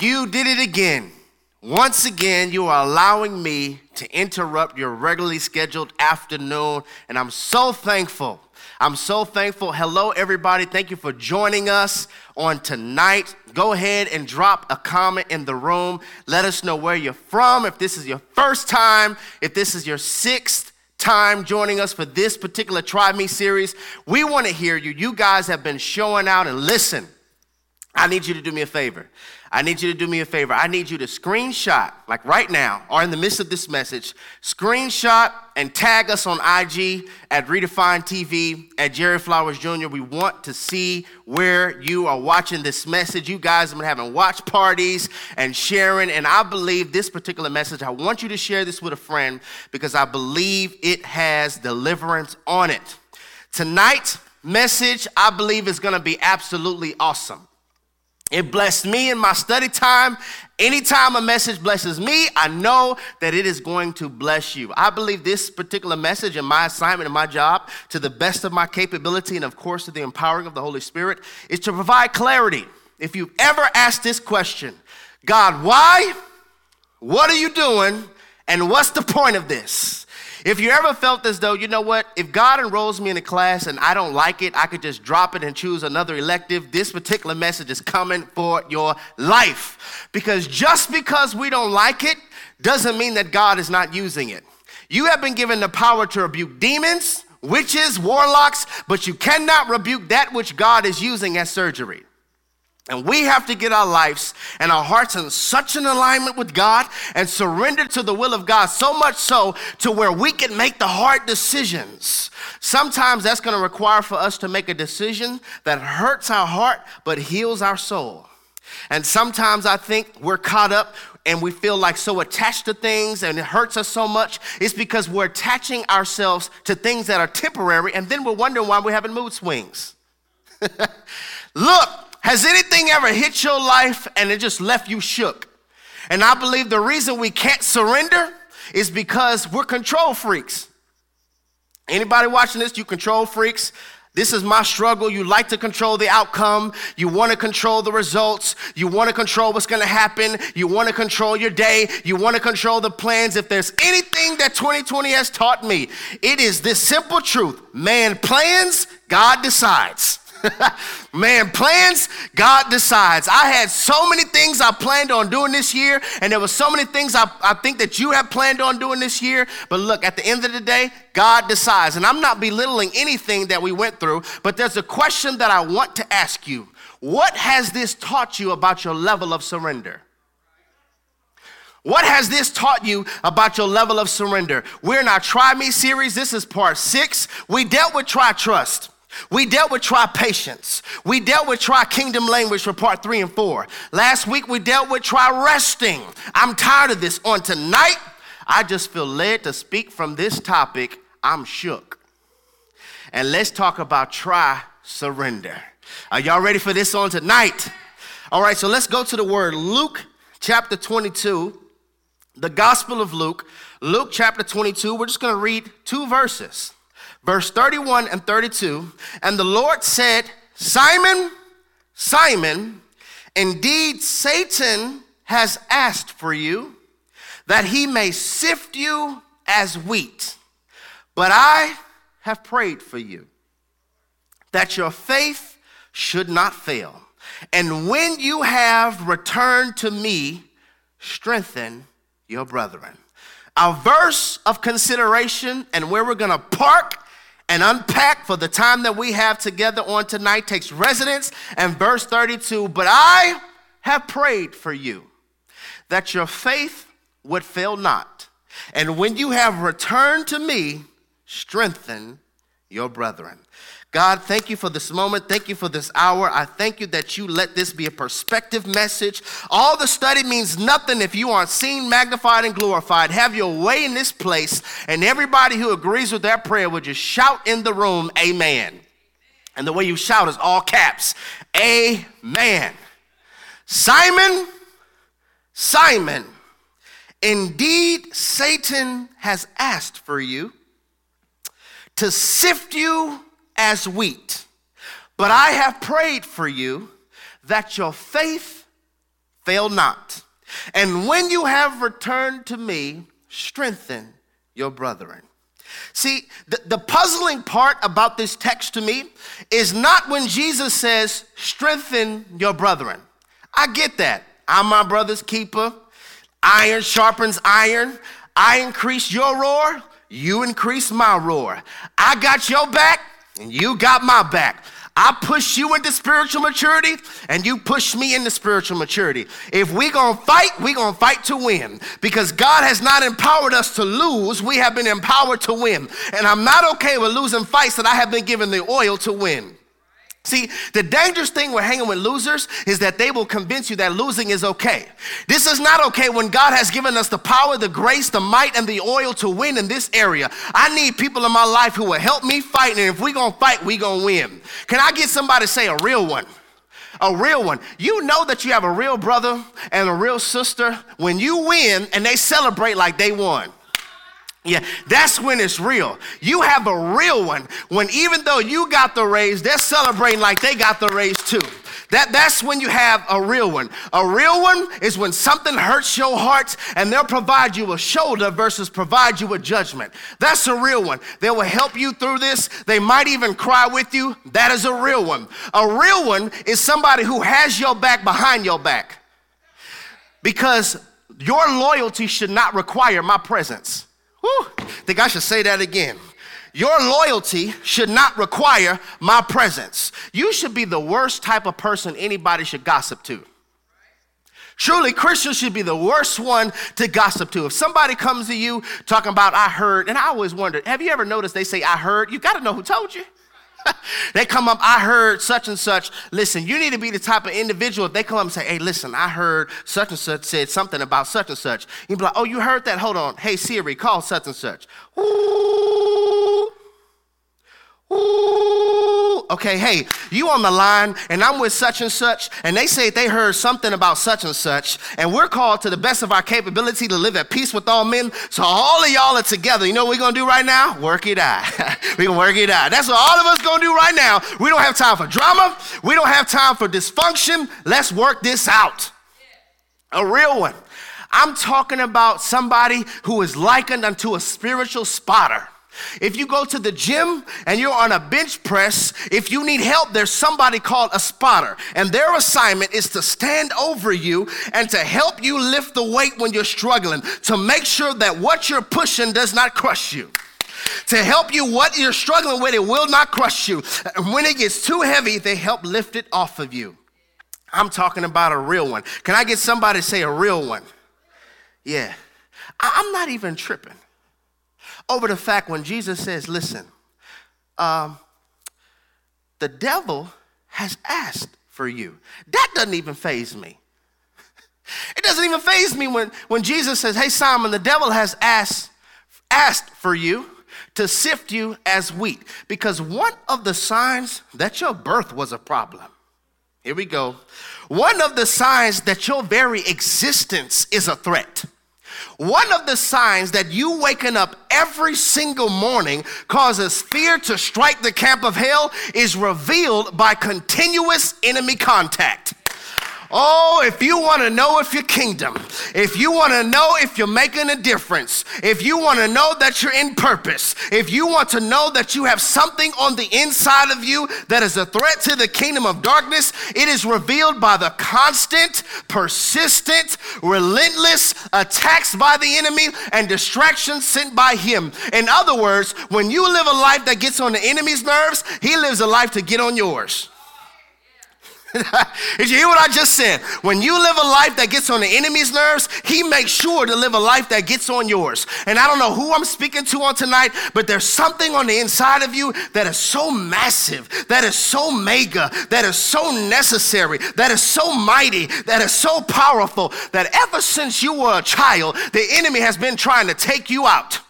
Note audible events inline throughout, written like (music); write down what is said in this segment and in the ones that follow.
You did it again. Once again, you are allowing me to interrupt your regularly scheduled afternoon, and I'm so thankful. I'm so thankful. Hello, everybody. Thank you for joining us on tonight. Go ahead and drop a comment in the room. Let us know where you're from. If this is your first time, if this is your sixth time joining us for this particular Try Me series, we want to hear you. You guys have been showing out and listen. I need you to do me a favor. I need you to do me a favor. I need you to screenshot, like right now, or in the midst of this message, screenshot and tag us on IG at Redefine TV, at Jerry Flowers Jr. We want to see where you are watching this message. You guys have been having watch parties and sharing, and I believe this particular message, I want you to share this with a friend because I believe it has deliverance on it. Tonight's message, I believe, is going to be absolutely awesome. It blessed me in my study time. Anytime a message blesses me, I know that it is going to bless you. I believe this particular message and my assignment and my job, to the best of my capability and, of course, to the empowering of the Holy Spirit, is to provide clarity. If you've ever asked this question, God, why? What are you doing? And what's the point of this? If you ever felt as though, you know what, if God enrolls me in a class and I don't like it, I could just drop it and choose another elective, this particular message is coming for your life. Because just because we don't like it doesn't mean that God is not using it. You have been given the power to rebuke demons, witches, warlocks, but you cannot rebuke that which God is using as surgery. And we have to get our lives and our hearts in such an alignment with God and surrender to the will of God, so much so to where we can make the hard decisions. Sometimes that's going to require for us to make a decision that hurts our heart but heals our soul. And sometimes I think we're caught up and we feel like so attached to things and it hurts us so much. It's because we're attaching ourselves to things that are temporary and then we're wondering why we're having mood swings. (laughs) Look, has anything ever hit your life and it just left you shook? And I believe the reason we can't surrender is because we're control freaks. Anybody watching this, you control freaks. This is my struggle. You like to control the outcome. You want to control the results. You want to control what's going to happen. You want to control your day. You want to control the plans. If there's anything that 2020 has taught me, it is this simple truth man plans, God decides. (laughs) Man, plans, God decides. I had so many things I planned on doing this year, and there were so many things I, I think that you have planned on doing this year. But look, at the end of the day, God decides. And I'm not belittling anything that we went through, but there's a question that I want to ask you. What has this taught you about your level of surrender? What has this taught you about your level of surrender? We're in our Try Me series. This is part six. We dealt with try trust. We dealt with try patience. We dealt with try kingdom language for part three and four. Last week we dealt with try resting. I'm tired of this. On tonight, I just feel led to speak from this topic. I'm shook. And let's talk about try surrender. Are y'all ready for this on tonight? All right, so let's go to the word Luke chapter 22, the Gospel of Luke, Luke chapter 22. We're just going to read two verses verse 31 and 32. And the Lord said, Simon, Simon, indeed Satan has asked for you that he may sift you as wheat. But I have prayed for you that your faith should not fail. And when you have returned to me, strengthen your brethren. Our verse of consideration and where we're going to park and unpack for the time that we have together on tonight takes residence and verse 32 but i have prayed for you that your faith would fail not. And when you have returned to me strengthen your brethren God, thank you for this moment. Thank you for this hour. I thank you that you let this be a perspective message. All the study means nothing if you aren't seen, magnified, and glorified. Have your way in this place. And everybody who agrees with that prayer would just shout in the room, Amen. And the way you shout is all caps, Amen. Simon, Simon, indeed Satan has asked for you to sift you as wheat. But I have prayed for you that your faith fail not. And when you have returned to me, strengthen your brethren. See, the, the puzzling part about this text to me is not when Jesus says, strengthen your brethren. I get that. I'm my brother's keeper. Iron sharpens iron. I increase your roar, you increase my roar. I got your back, and you got my back. I push you into spiritual maturity and you push me into spiritual maturity. If we going to fight, we going to fight to win because God has not empowered us to lose. We have been empowered to win. And I'm not okay with losing fights that I have been given the oil to win. See, the dangerous thing with hanging with losers is that they will convince you that losing is okay. This is not okay when God has given us the power, the grace, the might, and the oil to win in this area. I need people in my life who will help me fight, and if we're gonna fight, we're gonna win. Can I get somebody to say a real one? A real one. You know that you have a real brother and a real sister when you win and they celebrate like they won. Yeah, that's when it's real. You have a real one when even though you got the raise, they're celebrating like they got the raise too. That, that's when you have a real one. A real one is when something hurts your heart and they'll provide you a shoulder versus provide you a judgment. That's a real one. They will help you through this. They might even cry with you. That is a real one. A real one is somebody who has your back behind your back. Because your loyalty should not require my presence. Whew, think I should say that again. Your loyalty should not require my presence. You should be the worst type of person anybody should gossip to. Truly, Christians should be the worst one to gossip to. If somebody comes to you talking about, I heard, and I always wondered, have you ever noticed they say, I heard? You got to know who told you. (laughs) they come up, I heard such and such. Listen, you need to be the type of individual, if they come up and say, hey, listen, I heard such and such said something about such and such. You'd be like, oh, you heard that? Hold on. Hey, Siri, call such and such. Ooh. Okay, hey, you on the line, and I'm with such and such, and they say they heard something about such and such, and we're called to the best of our capability to live at peace with all men. So all of y'all are together. You know what we're gonna do right now? Work it out. (laughs) we're gonna work it out. That's what all of us gonna do right now. We don't have time for drama. We don't have time for dysfunction. Let's work this out. A real one. I'm talking about somebody who is likened unto a spiritual spotter. If you go to the gym and you're on a bench press, if you need help, there's somebody called a spotter. And their assignment is to stand over you and to help you lift the weight when you're struggling, to make sure that what you're pushing does not crush you. To help you, what you're struggling with, it will not crush you. And when it gets too heavy, they help lift it off of you. I'm talking about a real one. Can I get somebody to say a real one? Yeah. I'm not even tripping over the fact when Jesus says, Listen, um, the devil has asked for you. That doesn't even faze me. (laughs) It doesn't even faze me when, when Jesus says, Hey, Simon, the devil has asked, asked for you to sift you as wheat. Because one of the signs that your birth was a problem. Here we go. One of the signs that your very existence is a threat. One of the signs that you waking up every single morning causes fear to strike the camp of hell is revealed by continuous enemy contact. Oh, if you want to know if your kingdom, if you want to know if you're making a difference, if you want to know that you're in purpose, if you want to know that you have something on the inside of you that is a threat to the kingdom of darkness, it is revealed by the constant, persistent, relentless attacks by the enemy and distractions sent by him. In other words, when you live a life that gets on the enemy's nerves, he lives a life to get on yours. Did (laughs) you hear what I just said? When you live a life that gets on the enemy's nerves, he makes sure to live a life that gets on yours. And I don't know who I'm speaking to on tonight, but there's something on the inside of you that is so massive, that is so mega, that is so necessary, that is so mighty, that is so powerful that ever since you were a child, the enemy has been trying to take you out.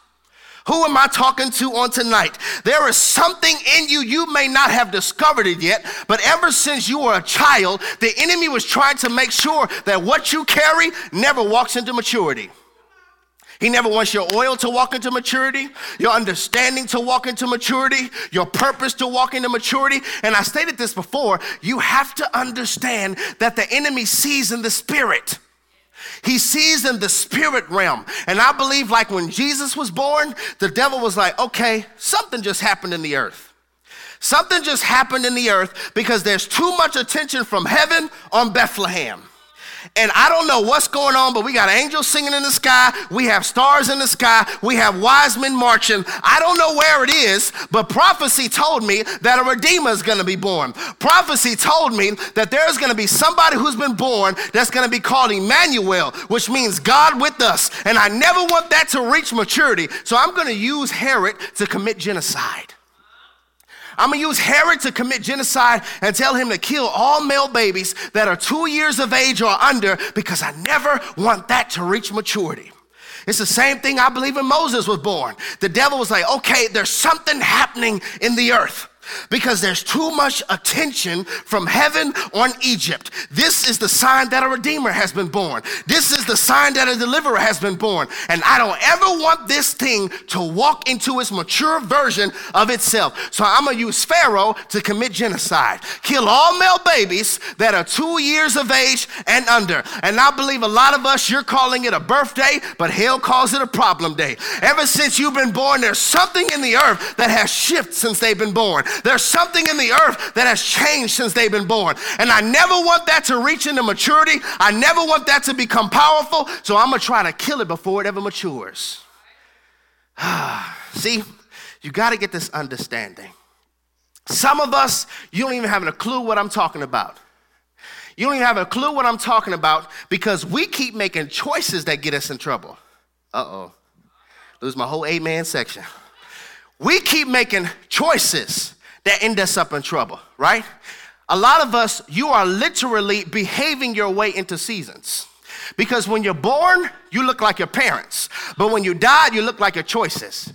Who am I talking to on tonight? There is something in you, you may not have discovered it yet, but ever since you were a child, the enemy was trying to make sure that what you carry never walks into maturity. He never wants your oil to walk into maturity, your understanding to walk into maturity, your purpose to walk into maturity. And I stated this before you have to understand that the enemy sees in the spirit. He sees in the spirit realm. And I believe, like when Jesus was born, the devil was like, okay, something just happened in the earth. Something just happened in the earth because there's too much attention from heaven on Bethlehem. And I don't know what's going on, but we got angels singing in the sky. We have stars in the sky. We have wise men marching. I don't know where it is, but prophecy told me that a redeemer is going to be born. Prophecy told me that there's going to be somebody who's been born that's going to be called Emmanuel, which means God with us. And I never want that to reach maturity. So I'm going to use Herod to commit genocide. I'm gonna use Herod to commit genocide and tell him to kill all male babies that are two years of age or under because I never want that to reach maturity. It's the same thing I believe when Moses was born. The devil was like, okay, there's something happening in the earth because there's too much attention from heaven on Egypt. This is the sign that a redeemer has been born. This is the sign that a deliverer has been born. And I don't ever want this thing to walk into its mature version of itself. So I'm going to use Pharaoh to commit genocide, kill all male babies that are two years of age and under. And I believe a lot of us, you're calling it a birthday, but hell calls it a problem day. Ever since you've been born, there's something in the earth that has shifted since they've been born. There's something in the earth that has changed since they've been born. And I never want that to reach into maturity. I never want that to become powerful. So I'm going to try to kill it before it ever matures. (sighs) See, you got to get this understanding. Some of us, you don't even have a clue what I'm talking about. You don't even have a clue what I'm talking about because we keep making choices that get us in trouble. Uh oh. Lose my whole amen section. We keep making choices that end us up in trouble, right? A lot of us, you are literally behaving your way into seasons. Because when you're born, you look like your parents. But when you die, you look like your choices.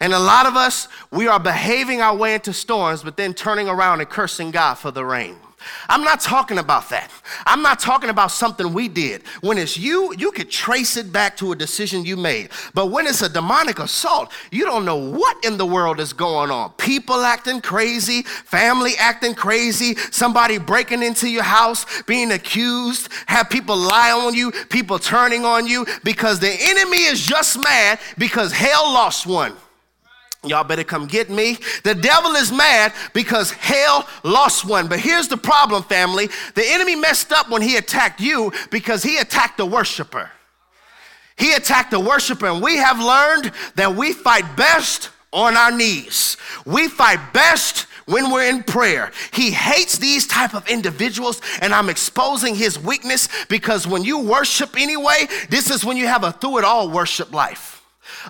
And a lot of us, we are behaving our way into storms, but then turning around and cursing God for the rain. I'm not talking about that. I'm not talking about something we did. When it's you, you could trace it back to a decision you made. But when it's a demonic assault, you don't know what in the world is going on. People acting crazy, family acting crazy, somebody breaking into your house, being accused, have people lie on you, people turning on you because the enemy is just mad because hell lost one. Y'all better come get me. The devil is mad because hell lost one. But here's the problem, family. The enemy messed up when he attacked you because he attacked the worshiper. He attacked the worshiper, and we have learned that we fight best on our knees. We fight best when we're in prayer. He hates these type of individuals and I'm exposing his weakness because when you worship anyway, this is when you have a through it all worship life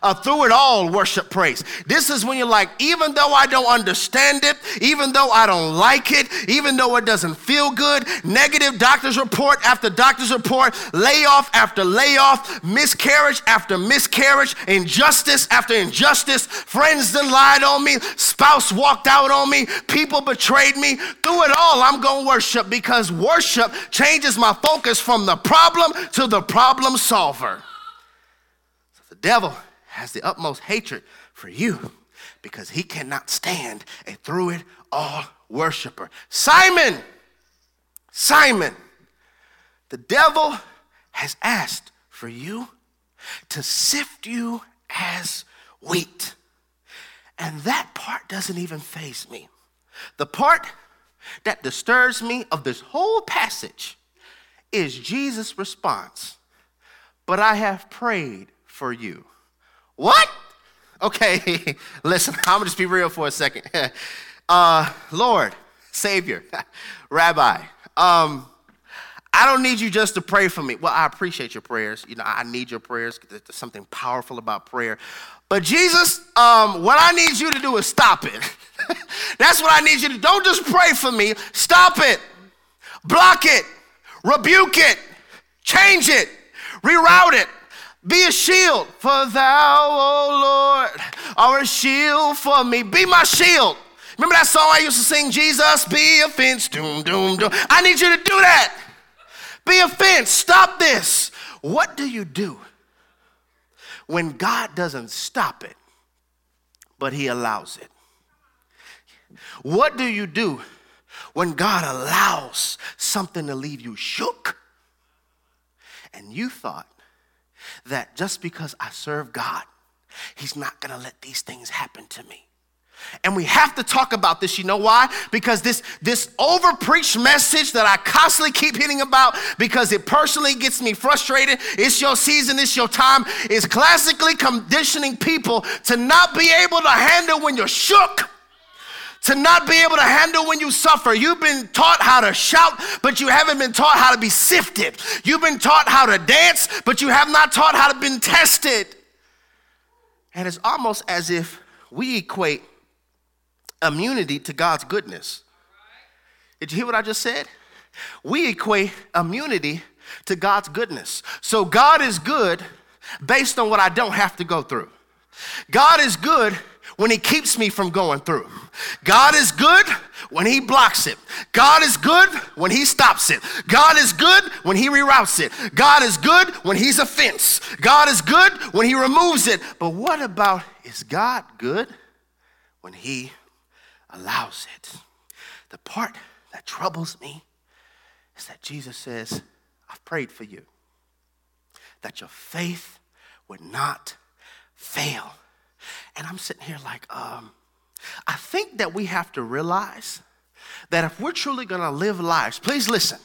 uh, through it all worship praise. This is when you're like, even though I don't understand it, even though I don't like it, even though it doesn't feel good, negative doctor's report after doctor's report, layoff after layoff, miscarriage after miscarriage, injustice after injustice, friends that lied on me, spouse walked out on me, people betrayed me. Through it all, I'm going to worship because worship changes my focus from the problem to the problem solver. So the devil has the utmost hatred for you because he cannot stand a through it all worshiper. Simon, Simon, the devil has asked for you to sift you as wheat. And that part doesn't even faze me. The part that disturbs me of this whole passage is Jesus' response. But I have prayed for you. What? Okay, (laughs) listen, (laughs) I'm gonna just be real for a second. (laughs) uh, Lord, Savior, Rabbi, um, I don't need you just to pray for me. Well, I appreciate your prayers. You know, I need your prayers. There's something powerful about prayer. But Jesus, um, what I need you to do is stop it. That's what I need you to do. Don't just pray for me. Stop it. Block it. Rebuke it. Change it. Reroute it. Be a shield, for thou, O Lord, are a shield for me. Be my shield. Remember that song I used to sing, Jesus, be a fence, doom, doom, doom. I need you to do that. Be a fence. Stop this. What do you do when God doesn't stop it, but He allows it? What do you do when God allows something to leave you shook? And you thought that just because I serve God, He's not gonna let these things happen to me. And we have to talk about this. You know why? Because this, this over preached message that I constantly keep hitting about because it personally gets me frustrated. It's your season, it's your time, is classically conditioning people to not be able to handle when you're shook to not be able to handle when you suffer. You've been taught how to shout, but you haven't been taught how to be sifted. You've been taught how to dance, but you have not taught how to be tested. And it's almost as if we equate immunity to God's goodness. Did you hear what I just said? We equate immunity to God's goodness. So God is good based on what I don't have to go through. God is good when He keeps me from going through. God is good when He blocks it. God is good when He stops it. God is good when He reroutes it. God is good when He's a fence. God is good when He removes it. But what about is God good when He allows it. The part that troubles me is that Jesus says, I've prayed for you, that your faith would not fail. And I'm sitting here like, um, I think that we have to realize that if we're truly gonna live lives, please listen,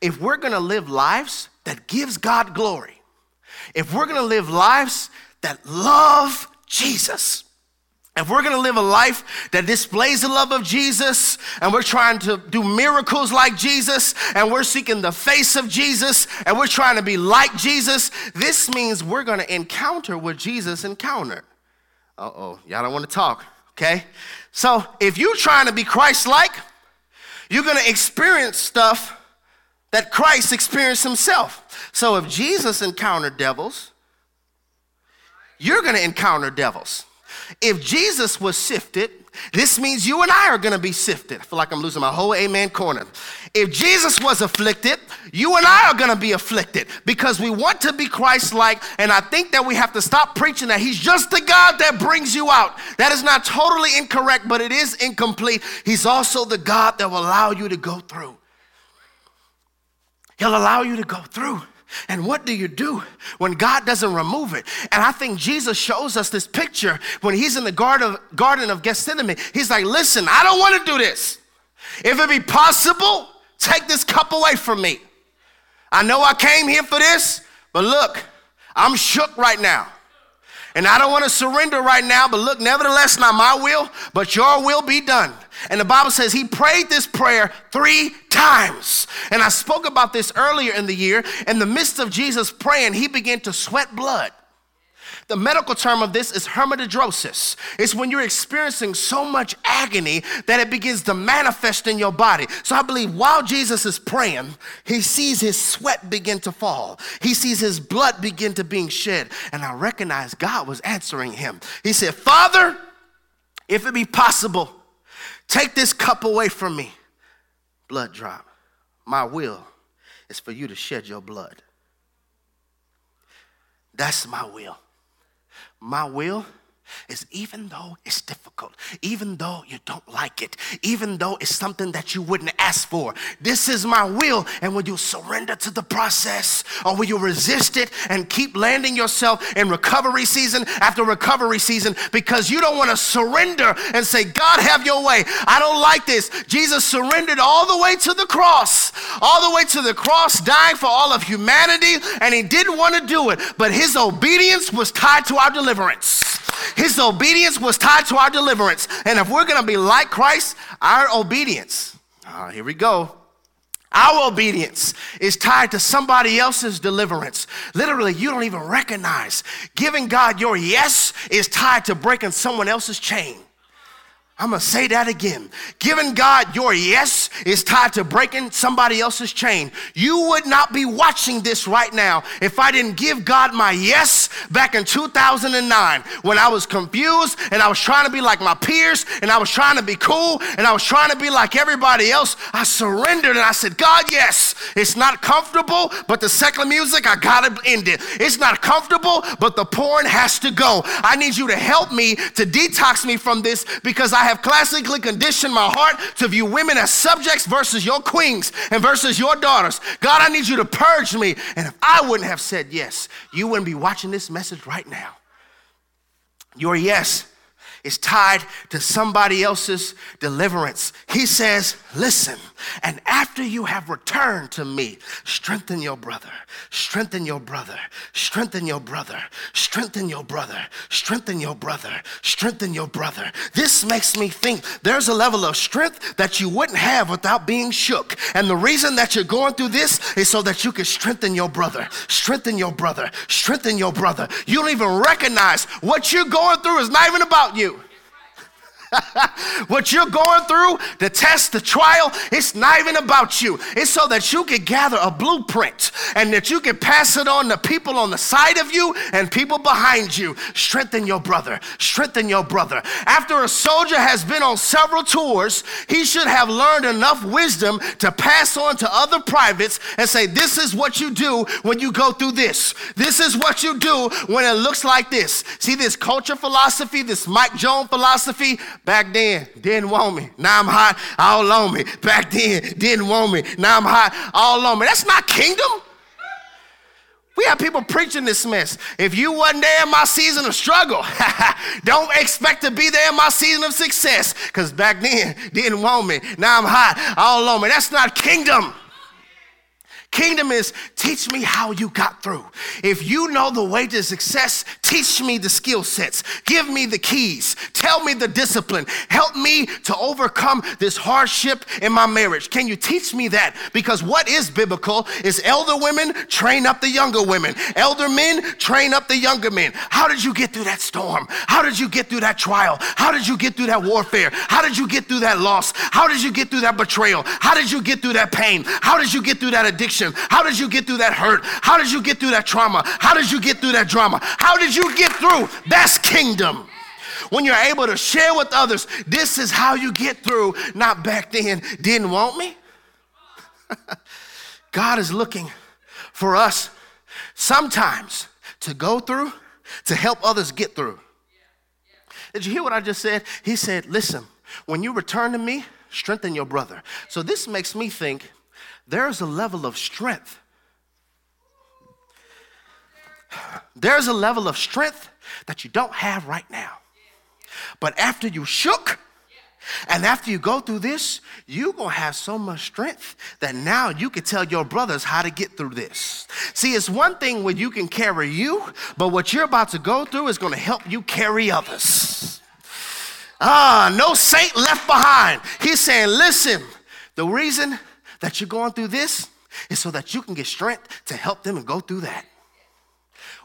if we're gonna live lives that gives God glory, if we're gonna live lives that love Jesus, if we're gonna live a life that displays the love of Jesus, and we're trying to do miracles like Jesus, and we're seeking the face of Jesus, and we're trying to be like Jesus, this means we're gonna encounter what Jesus encountered. Uh oh, y'all don't wanna talk, okay? So if you're trying to be Christ like, you're gonna experience stuff that Christ experienced himself. So if Jesus encountered devils, you're gonna encounter devils. If Jesus was sifted, this means you and I are gonna be sifted. I feel like I'm losing my whole amen corner. If Jesus was afflicted, you and I are gonna be afflicted because we want to be Christ like. And I think that we have to stop preaching that He's just the God that brings you out. That is not totally incorrect, but it is incomplete. He's also the God that will allow you to go through. He'll allow you to go through. And what do you do when God doesn't remove it? And I think Jesus shows us this picture when he's in the garden, garden of Gethsemane. He's like, listen, I don't want to do this. If it be possible, take this cup away from me. I know I came here for this, but look, I'm shook right now. And I don't want to surrender right now, but look, nevertheless, not my will, but your will be done. And the Bible says he prayed this prayer three times. And I spoke about this earlier in the year. In the midst of Jesus praying, he began to sweat blood. The medical term of this is hematidrosis. It's when you're experiencing so much agony that it begins to manifest in your body. So I believe while Jesus is praying, he sees his sweat begin to fall. He sees his blood begin to being shed. And I recognize God was answering him. He said, Father, if it be possible, take this cup away from me. Blood drop. My will is for you to shed your blood. That's my will my will is even though it's difficult, even though you don't like it, even though it's something that you wouldn't ask for, this is my will. And will you surrender to the process or will you resist it and keep landing yourself in recovery season after recovery season because you don't want to surrender and say, God, have your way. I don't like this. Jesus surrendered all the way to the cross, all the way to the cross, dying for all of humanity, and he didn't want to do it, but his obedience was tied to our deliverance. His obedience was tied to our deliverance. And if we're going to be like Christ, our obedience, uh, here we go. Our obedience is tied to somebody else's deliverance. Literally, you don't even recognize. Giving God your yes is tied to breaking someone else's chain. I'm gonna say that again. Giving God your yes is tied to breaking somebody else's chain. You would not be watching this right now if I didn't give God my yes back in 2009 when I was confused and I was trying to be like my peers and I was trying to be cool and I was trying to be like everybody else. I surrendered and I said, God, yes, it's not comfortable, but the secular music, I gotta end it. It's not comfortable, but the porn has to go. I need you to help me to detox me from this because I have classically conditioned my heart to view women as subjects versus your queens and versus your daughters. God, I need you to purge me. And if I wouldn't have said yes, you wouldn't be watching this message right now. Your yes is tied to somebody else's deliverance. He says, Listen, and after you have returned to me, strengthen your brother, strengthen your brother, strengthen your brother, strengthen your brother, strengthen your brother, strengthen your brother. This makes me think there's a level of strength that you wouldn't have without being shook. And the reason that you're going through this is so that you can strengthen your brother, strengthen your brother, strengthen your brother. You don't even recognize what you're going through is not even about you. (laughs) what you're going through, the test, the trial, it's not even about you. It's so that you can gather a blueprint and that you can pass it on to people on the side of you and people behind you. Strengthen your brother. Strengthen your brother. After a soldier has been on several tours, he should have learned enough wisdom to pass on to other privates and say, This is what you do when you go through this. This is what you do when it looks like this. See, this culture philosophy, this Mike Jones philosophy, Back then, didn't want me. Now I'm hot, all on me. Back then, didn't want me. Now I'm hot, all on me. That's not kingdom. We have people preaching this mess. If you wasn't there in my season of struggle, (laughs) don't expect to be there in my season of success. Because back then, didn't want me. Now I'm hot, all on me. That's not kingdom. Kingdom is teach me how you got through. If you know the way to success, teach me the skill sets. Give me the keys. Tell me the discipline. Help me to overcome this hardship in my marriage. Can you teach me that? Because what is biblical is elder women train up the younger women, elder men train up the younger men. How did you get through that storm? How did you get through that trial? How did you get through that warfare? How did you get through that loss? How did you get through that betrayal? How did you get through that pain? How did you get through that addiction? How did you get through that hurt? How did you get through that trauma? How did you get through that drama? How did you get through? That's kingdom. When you're able to share with others, this is how you get through. Not back then, didn't want me. (laughs) God is looking for us sometimes to go through, to help others get through. Did you hear what I just said? He said, Listen, when you return to me, strengthen your brother. So this makes me think there's a level of strength. There's a level of strength that you don't have right now. But after you shook, and after you go through this, you're gonna have so much strength that now you can tell your brothers how to get through this. See, it's one thing when you can carry you, but what you're about to go through is gonna help you carry others. Ah, no saint left behind. He's saying, listen, the reason that you're going through this is so that you can get strength to help them and go through that.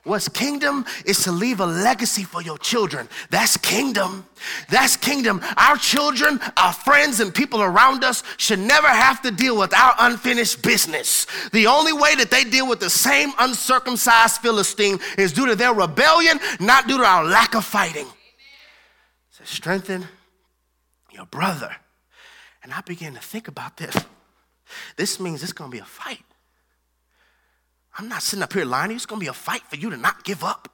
What's kingdom is to leave a legacy for your children. That's kingdom. That's kingdom. Our children, our friends, and people around us should never have to deal with our unfinished business. The only way that they deal with the same uncircumcised Philistine is due to their rebellion, not due to our lack of fighting. So strengthen your brother. And I began to think about this. This means it's gonna be a fight. I'm not sitting up here lying to you. It's gonna be a fight for you to not give up.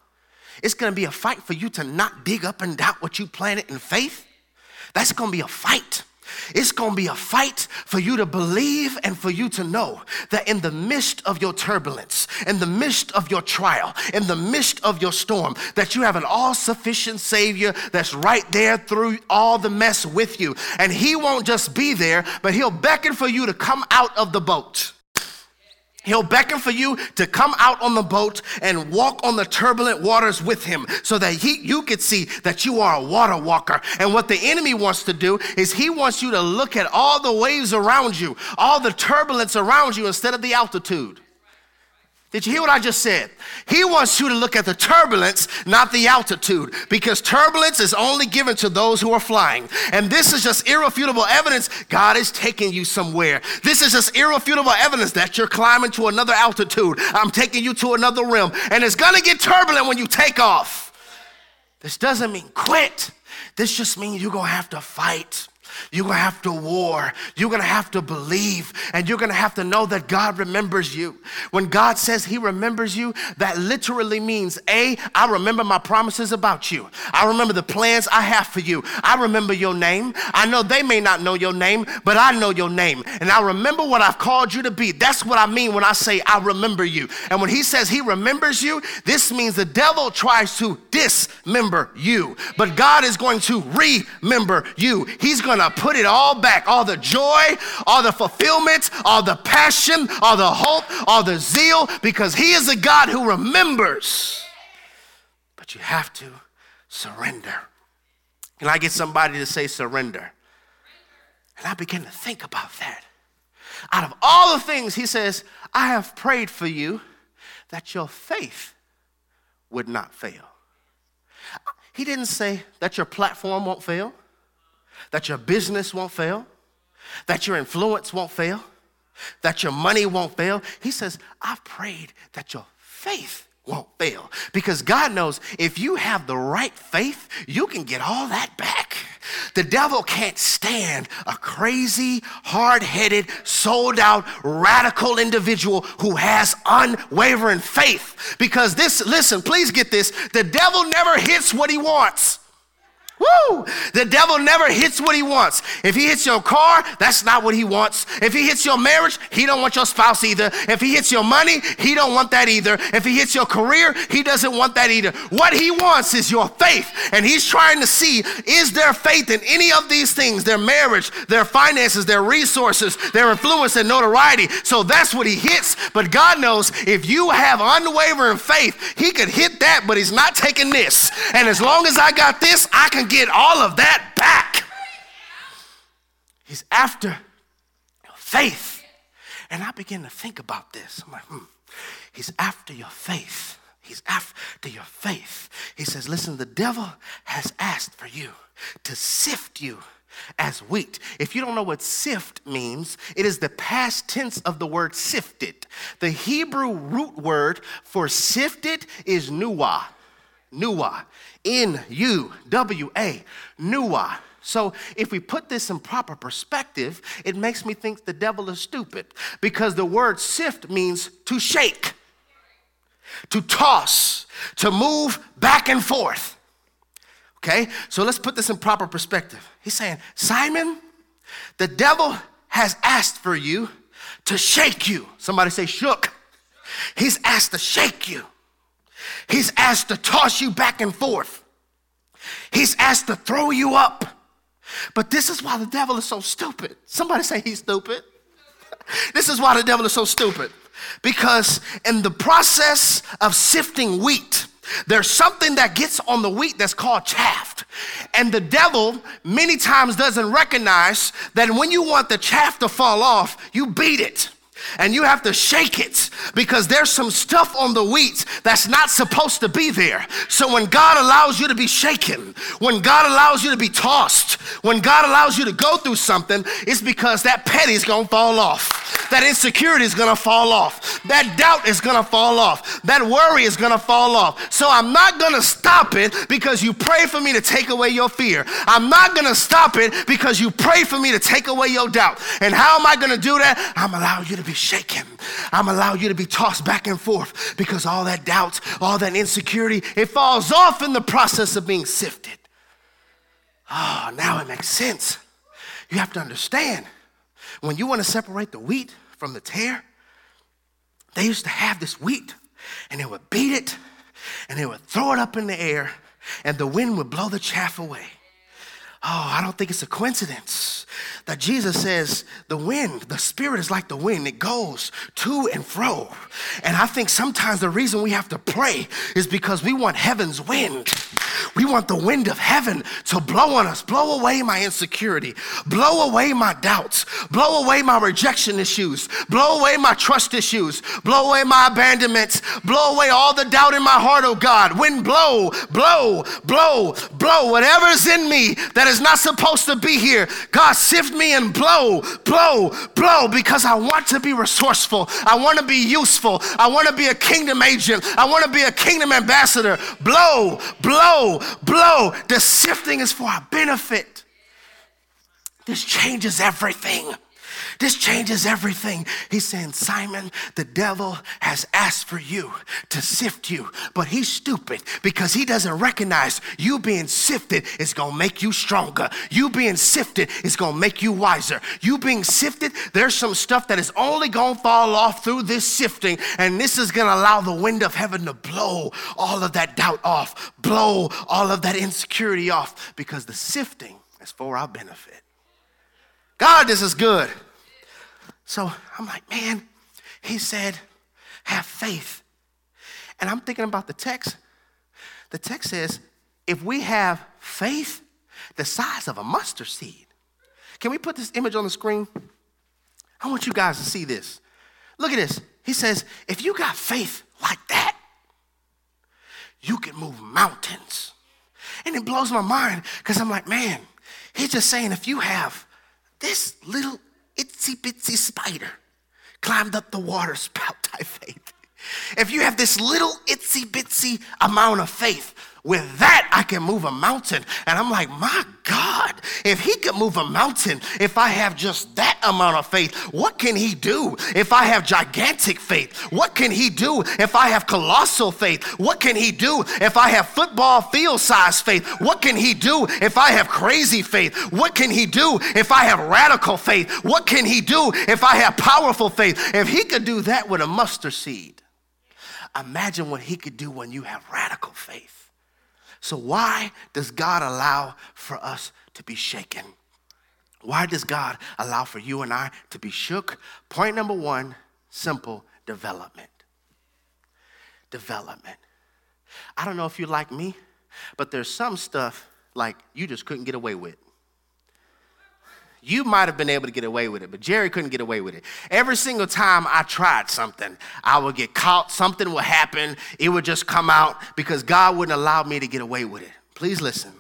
It's gonna be a fight for you to not dig up and doubt what you planted in faith. That's gonna be a fight. It's gonna be a fight for you to believe and for you to know that in the midst of your turbulence, in the midst of your trial, in the midst of your storm, that you have an all sufficient Savior that's right there through all the mess with you. And He won't just be there, but He'll beckon for you to come out of the boat. He'll beckon for you to come out on the boat and walk on the turbulent waters with him so that he, you could see that you are a water walker. And what the enemy wants to do is he wants you to look at all the waves around you, all the turbulence around you instead of the altitude. Did you hear what I just said? He wants you to look at the turbulence, not the altitude, because turbulence is only given to those who are flying. And this is just irrefutable evidence God is taking you somewhere. This is just irrefutable evidence that you're climbing to another altitude. I'm taking you to another realm. And it's gonna get turbulent when you take off. This doesn't mean quit. This just means you're gonna have to fight. You're gonna have to war. You're gonna have to believe. And you're gonna have to know that God remembers you. When God says He remembers you, that literally means A, I remember my promises about you. I remember the plans I have for you. I remember your name. I know they may not know your name, but I know your name. And I remember what I've called you to be. That's what I mean when I say I remember you. And when He says He remembers you, this means the devil tries to dismember you. But God is going to remember you. He's gonna put it all back all the joy, all the fulfillment, all the passion, all the hope, all the zeal, because He is a God who remembers. But you have to surrender. Can I get somebody to say surrender? And I begin to think about that. Out of all the things, He says, I have prayed for you that your faith would not fail. He didn't say that your platform won't fail that your business won't fail, that your influence won't fail, that your money won't fail. He says, I've prayed that your faith won't fail. Because God knows if you have the right faith, you can get all that back. The devil can't stand a crazy, hard headed, sold out, radical individual who has unwavering faith. Because this, listen, please get this the devil never hits what he wants. Woo! The devil never hits what he wants. If he hits your car, that's not what he wants. If he hits your marriage, he don't want your spouse either. If he hits your money, he don't want that either. If he hits your career, he doesn't want that either. What he wants is your faith. And he's trying to see is there faith in any of these things, their marriage, their finances, their resources, their influence and notoriety. So that's what he hits. But God knows if you have unwavering faith, he could hit that, but he's not taking this. And as long as I got this, I can get all of that back. He's after your faith. And I begin to think about this. I'm like, hmm, he's after your faith. He's after your faith. He says, listen, the devil has asked for you to sift you as wheat. If you don't know what sift means, it is the past tense of the word sifted. The Hebrew root word for sifted is nuwa. Nuwa. N U W A. Nuwa. So, if we put this in proper perspective, it makes me think the devil is stupid because the word sift means to shake, to toss, to move back and forth. Okay, so let's put this in proper perspective. He's saying, Simon, the devil has asked for you to shake you. Somebody say, shook. He's asked to shake you. He's asked to toss you back and forth. He's asked to throw you up. But this is why the devil is so stupid. Somebody say he's stupid. (laughs) this is why the devil is so stupid. Because in the process of sifting wheat, there's something that gets on the wheat that's called chaff. And the devil many times doesn't recognize that when you want the chaff to fall off, you beat it and you have to shake it because there's some stuff on the wheat that's not supposed to be there. So when God allows you to be shaken, when God allows you to be tossed, when God allows you to go through something, it's because that petty is gonna fall off. That insecurity is gonna fall off. That doubt is gonna fall off. That worry is gonna fall off. So I'm not gonna stop it because you pray for me to take away your fear. I'm not gonna stop it because you pray for me to take away your doubt. And how am I gonna do that? I'm allowing you to be shaken. I'm allowing you to be tossed back and forth because all that doubt, all that insecurity, it falls off in the process of being sifted. Oh, now it makes sense. You have to understand when you want to separate the wheat from the tare, they used to have this wheat and they would beat it and they would throw it up in the air and the wind would blow the chaff away. Oh, I don't think it's a coincidence that Jesus says the wind, the spirit is like the wind, it goes to and fro. And I think sometimes the reason we have to pray is because we want heaven's wind. We want the wind of heaven to blow on us, blow away my insecurity, blow away my doubts, blow away my rejection issues, blow away my trust issues, blow away my abandonments, blow away all the doubt in my heart, oh God. Wind blow, blow, blow, blow. Whatever's in me that is not supposed to be here, God, sift me and blow, blow, blow, because I want to be resourceful. I want to be useful. I want to be a kingdom agent. I want to be a kingdom ambassador. Blow, blow, blow. The sifting is for our benefit. This changes everything. This changes everything. He's saying, Simon, the devil has asked for you to sift you, but he's stupid because he doesn't recognize you being sifted is going to make you stronger. You being sifted is going to make you wiser. You being sifted, there's some stuff that is only going to fall off through this sifting, and this is going to allow the wind of heaven to blow all of that doubt off, blow all of that insecurity off because the sifting is for our benefit. God, this is good. So I'm like, man, he said, have faith. And I'm thinking about the text. The text says, if we have faith the size of a mustard seed. Can we put this image on the screen? I want you guys to see this. Look at this. He says, if you got faith like that, you can move mountains. And it blows my mind because I'm like, man, he's just saying if you have this little itsy bitsy spider climbed up the water (laughs) spout type faith. If you have this little itsy bitsy amount of faith, with that, I can move a mountain. And I'm like, my God, if he can move a mountain, if I have just that amount of faith, what can he do? If I have gigantic faith, what can he do? If I have colossal faith, what can he do? If I have football field size faith, what can he do? If I have crazy faith, what can he do? If I have radical faith, what can he do? If I have powerful faith, if he could do that with a mustard seed, imagine what he could do when you have radical faith. So, why does God allow for us to be shaken? Why does God allow for you and I to be shook? Point number one simple development. Development. I don't know if you're like me, but there's some stuff like you just couldn't get away with. You might have been able to get away with it, but Jerry couldn't get away with it. Every single time I tried something, I would get caught, something would happen, it would just come out because God wouldn't allow me to get away with it. Please listen.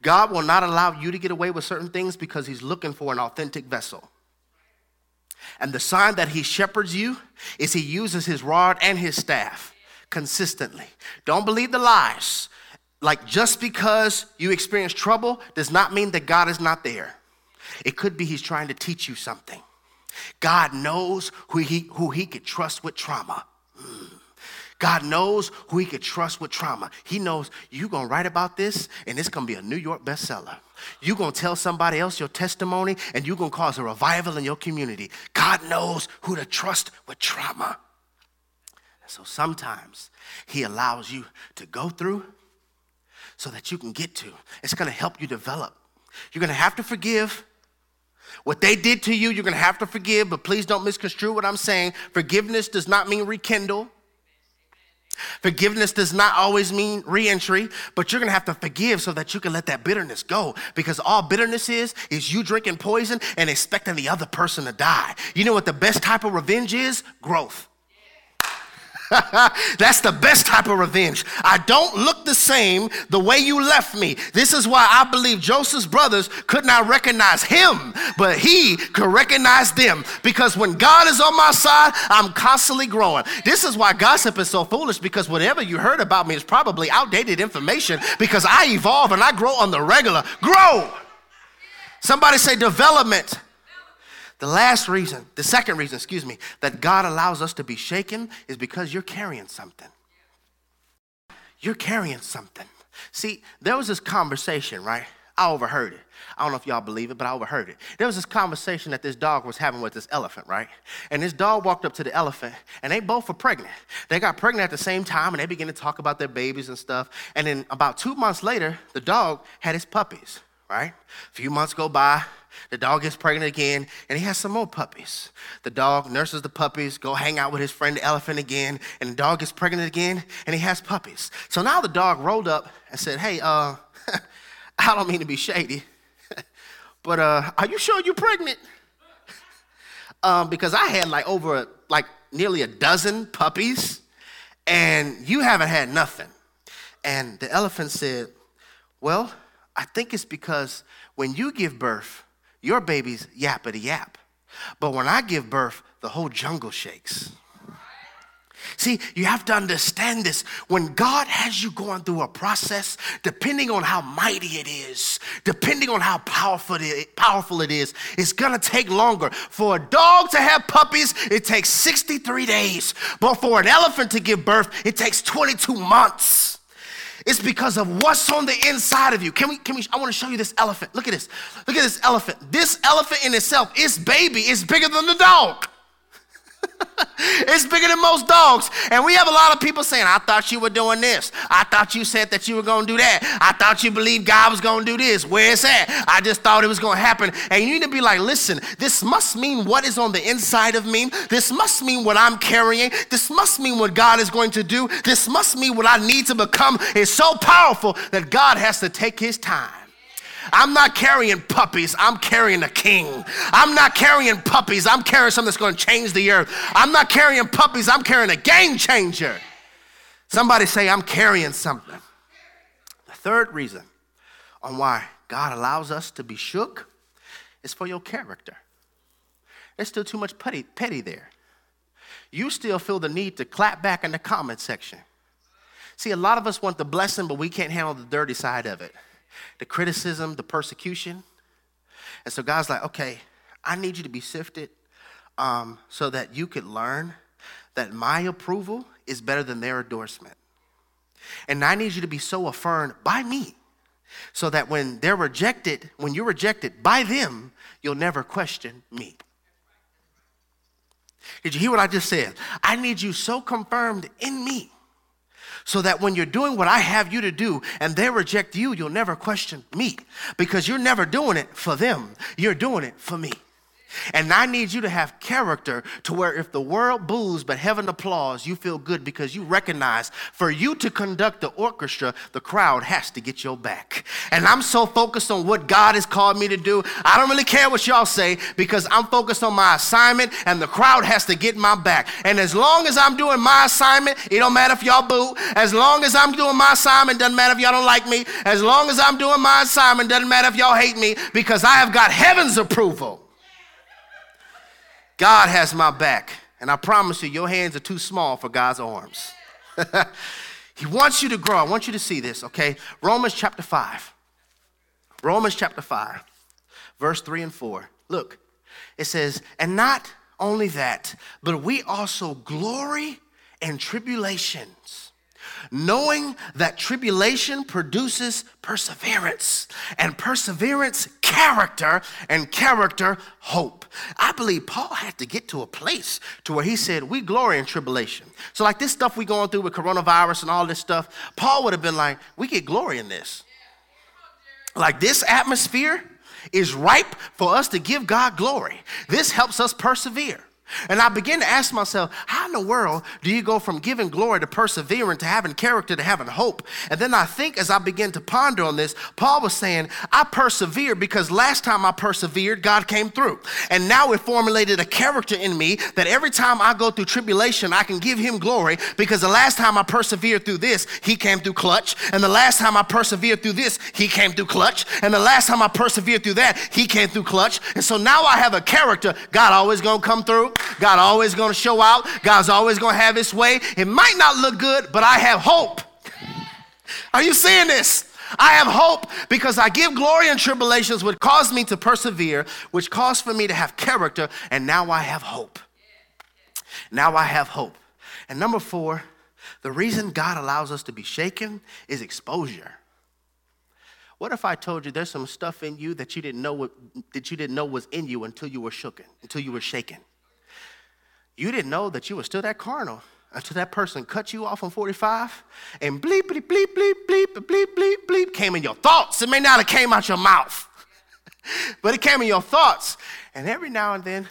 God will not allow you to get away with certain things because He's looking for an authentic vessel. And the sign that He shepherds you is He uses His rod and His staff consistently. Don't believe the lies. Like just because you experience trouble does not mean that God is not there. It could be he's trying to teach you something. God knows who he, who he could trust with trauma. Mm. God knows who he could trust with trauma. He knows you're going to write about this and it's going to be a New York bestseller. You're going to tell somebody else your testimony and you're going to cause a revival in your community. God knows who to trust with trauma. So sometimes he allows you to go through so that you can get to. It's going to help you develop. You're going to have to forgive what they did to you, you're going to have to forgive, but please don't misconstrue what I'm saying. Forgiveness does not mean rekindle. Forgiveness does not always mean reentry, but you're gonna have to forgive so that you can let that bitterness go. Because all bitterness is, is you drinking poison and expecting the other person to die. You know what the best type of revenge is? Growth. (laughs) That's the best type of revenge. I don't look the same the way you left me. This is why I believe Joseph's brothers could not recognize him, but he could recognize them. Because when God is on my side, I'm constantly growing. This is why gossip is so foolish because whatever you heard about me is probably outdated information because I evolve and I grow on the regular. Grow. Somebody say development. The last reason, the second reason, excuse me, that God allows us to be shaken is because you're carrying something. You're carrying something. See, there was this conversation, right? I overheard it. I don't know if y'all believe it, but I overheard it. There was this conversation that this dog was having with this elephant, right? And this dog walked up to the elephant, and they both were pregnant. They got pregnant at the same time, and they began to talk about their babies and stuff. And then about two months later, the dog had his puppies right? A few months go by, the dog gets pregnant again, and he has some more puppies. The dog nurses the puppies, go hang out with his friend the elephant again, and the dog gets pregnant again, and he has puppies. So now the dog rolled up and said, Hey, uh, (laughs) I don't mean to be shady, (laughs) but uh, are you sure you're pregnant? (laughs) um, because I had like over like nearly a dozen puppies, and you haven't had nothing. And the elephant said, Well, I think it's because when you give birth, your baby's yappity yap. But when I give birth, the whole jungle shakes. See, you have to understand this. When God has you going through a process, depending on how mighty it is, depending on how powerful it, powerful it is, it's gonna take longer. For a dog to have puppies, it takes 63 days. But for an elephant to give birth, it takes 22 months. It's because of what's on the inside of you. Can we, can we, I wanna show you this elephant. Look at this. Look at this elephant. This elephant in itself, its baby is bigger than the dog. (laughs) it's bigger than most dogs. And we have a lot of people saying, I thought you were doing this. I thought you said that you were going to do that. I thought you believed God was going to do this. Where's that? I just thought it was going to happen. And you need to be like, listen, this must mean what is on the inside of me. This must mean what I'm carrying. This must mean what God is going to do. This must mean what I need to become is so powerful that God has to take his time. I'm not carrying puppies, I'm carrying a king. I'm not carrying puppies, I'm carrying something that's going to change the earth. I'm not carrying puppies, I'm carrying a game changer. Somebody say, I'm carrying something. The third reason on why God allows us to be shook is for your character. There's still too much petty, petty there. You still feel the need to clap back in the comment section. See, a lot of us want the blessing, but we can't handle the dirty side of it the criticism, the persecution. And so God's like, okay, I need you to be sifted um, so that you could learn that my approval is better than their endorsement. And I need you to be so affirmed by me so that when they're rejected, when you're rejected by them, you'll never question me. Did you hear what I just said? I need you so confirmed in me so that when you're doing what I have you to do and they reject you, you'll never question me because you're never doing it for them, you're doing it for me. And I need you to have character to where if the world boos but heaven applauds, you feel good because you recognize for you to conduct the orchestra, the crowd has to get your back. And I'm so focused on what God has called me to do. I don't really care what y'all say because I'm focused on my assignment and the crowd has to get my back. And as long as I'm doing my assignment, it don't matter if y'all boo. As long as I'm doing my assignment, doesn't matter if y'all don't like me. As long as I'm doing my assignment, doesn't matter if y'all hate me because I have got heaven's approval. God has my back. And I promise you, your hands are too small for God's arms. (laughs) he wants you to grow. I want you to see this, okay? Romans chapter 5. Romans chapter 5, verse 3 and 4. Look, it says, And not only that, but we also glory in tribulations knowing that tribulation produces perseverance, and perseverance, character, and character, hope. I believe Paul had to get to a place to where he said, We glory in tribulation. So, like this stuff we're going through with coronavirus and all this stuff, Paul would have been like, We get glory in this. Like this atmosphere is ripe for us to give God glory. This helps us persevere. And I begin to ask myself, how in the world do you go from giving glory to persevering to having character to having hope? And then I think as I begin to ponder on this, Paul was saying, I persevere because last time I persevered, God came through. And now it formulated a character in me that every time I go through tribulation, I can give him glory because the last time I persevered through this, he came through clutch. And the last time I persevered through this, he came through clutch. And the last time I persevered through that, he came through clutch. And so now I have a character, God always gonna come through. God always going to show out. God's always going to have his way. It might not look good, but I have hope. (laughs) Are you seeing this? I have hope because I give glory in tribulations, which caused me to persevere, which caused for me to have character, and now I have hope. Now I have hope. And number four, the reason God allows us to be shaken is exposure. What if I told you there's some stuff in you that you didn't know what, that you didn't know was in you until you were shooken, until you were shaken? You didn't know that you were still that carnal until that person cut you off on 45 and bleep, bleep, bleep, bleep, bleep, bleep, bleep, bleep came in your thoughts. It may not have came out your mouth. (laughs) but it came in your thoughts. And every now and then,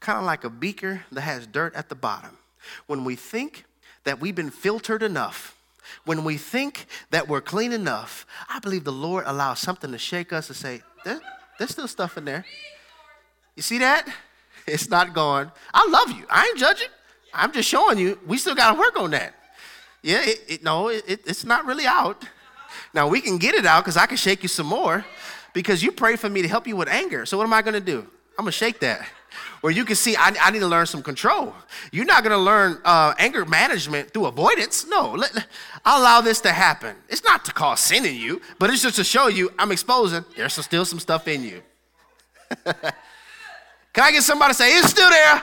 kind of like a beaker that has dirt at the bottom, when we think that we've been filtered enough, when we think that we're clean enough, I believe the Lord allows something to shake us and say, there, there's still stuff in there. You see that? (laughs) It's not gone. I love you. I ain't judging. I'm just showing you we still got to work on that. Yeah, it, it, no, it, it's not really out. Now we can get it out because I can shake you some more because you prayed for me to help you with anger. So what am I going to do? I'm going to shake that. Where you can see I, I, need to learn some control. You're not going to learn uh, anger management through avoidance. No, let, I'll allow this to happen. It's not to cause sin in you, but it's just to show you I'm exposing there's still some stuff in you. (laughs) Can I get somebody to say, it's still there?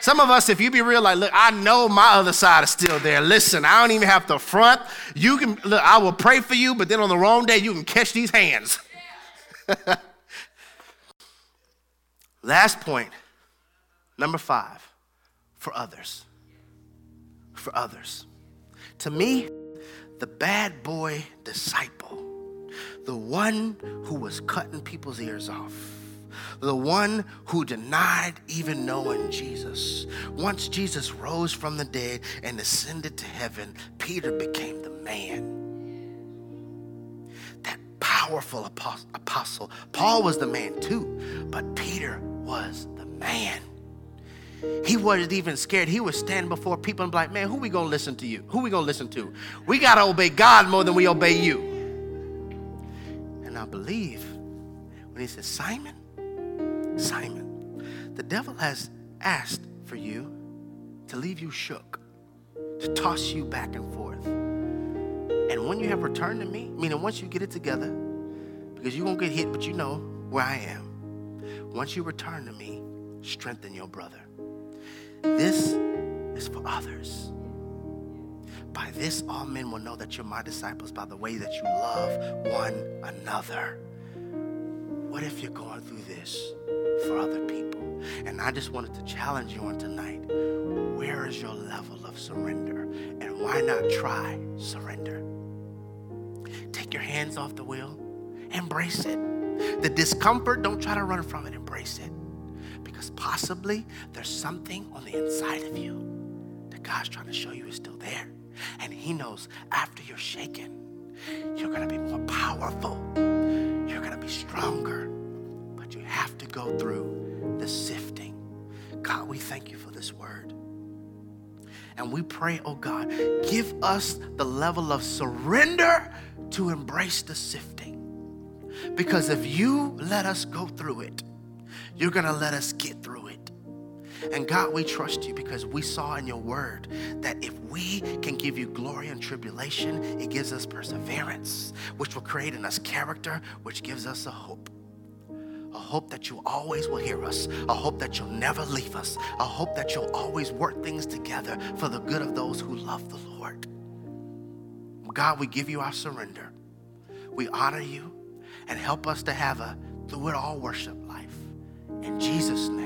Some of us, if you be real, like, look, I know my other side is still there. Listen, I don't even have to front. You can, look, I will pray for you, but then on the wrong day, you can catch these hands. (laughs) Last point, number five, for others. For others. To me, the bad boy disciple, the one who was cutting people's ears off the one who denied even knowing Jesus. Once Jesus rose from the dead and ascended to heaven, Peter became the man. That powerful apostle. Paul was the man too, but Peter was the man. He wasn't even scared. He was standing before people and be like, man, who we gonna listen to you? Who we gonna listen to? We gotta obey God more than we obey you. And I believe when he said, Simon, Simon, the devil has asked for you to leave you shook, to toss you back and forth. And when you have returned to me, meaning once you get it together, because you're going to get hit, but you know where I am. Once you return to me, strengthen your brother. This is for others. By this, all men will know that you're my disciples by the way that you love one another. What if you're going through this for other people? And I just wanted to challenge you on tonight. Where is your level of surrender? And why not try surrender? Take your hands off the wheel, embrace it. The discomfort, don't try to run from it, embrace it. Because possibly there's something on the inside of you that God's trying to show you is still there. And He knows after you're shaken, you're going to be more powerful you're going to be stronger. You have to go through the sifting. God, we thank you for this word. And we pray, oh God, give us the level of surrender to embrace the sifting. Because if you let us go through it, you're going to let us get through it. And God, we trust you because we saw in your word that if we can give you glory and tribulation, it gives us perseverance, which will create in us character, which gives us a hope. A hope that you always will hear us, a hope that you'll never leave us, a hope that you'll always work things together for the good of those who love the Lord. God, we give you our surrender. We honor you and help us to have a through it all worship life. In Jesus' name.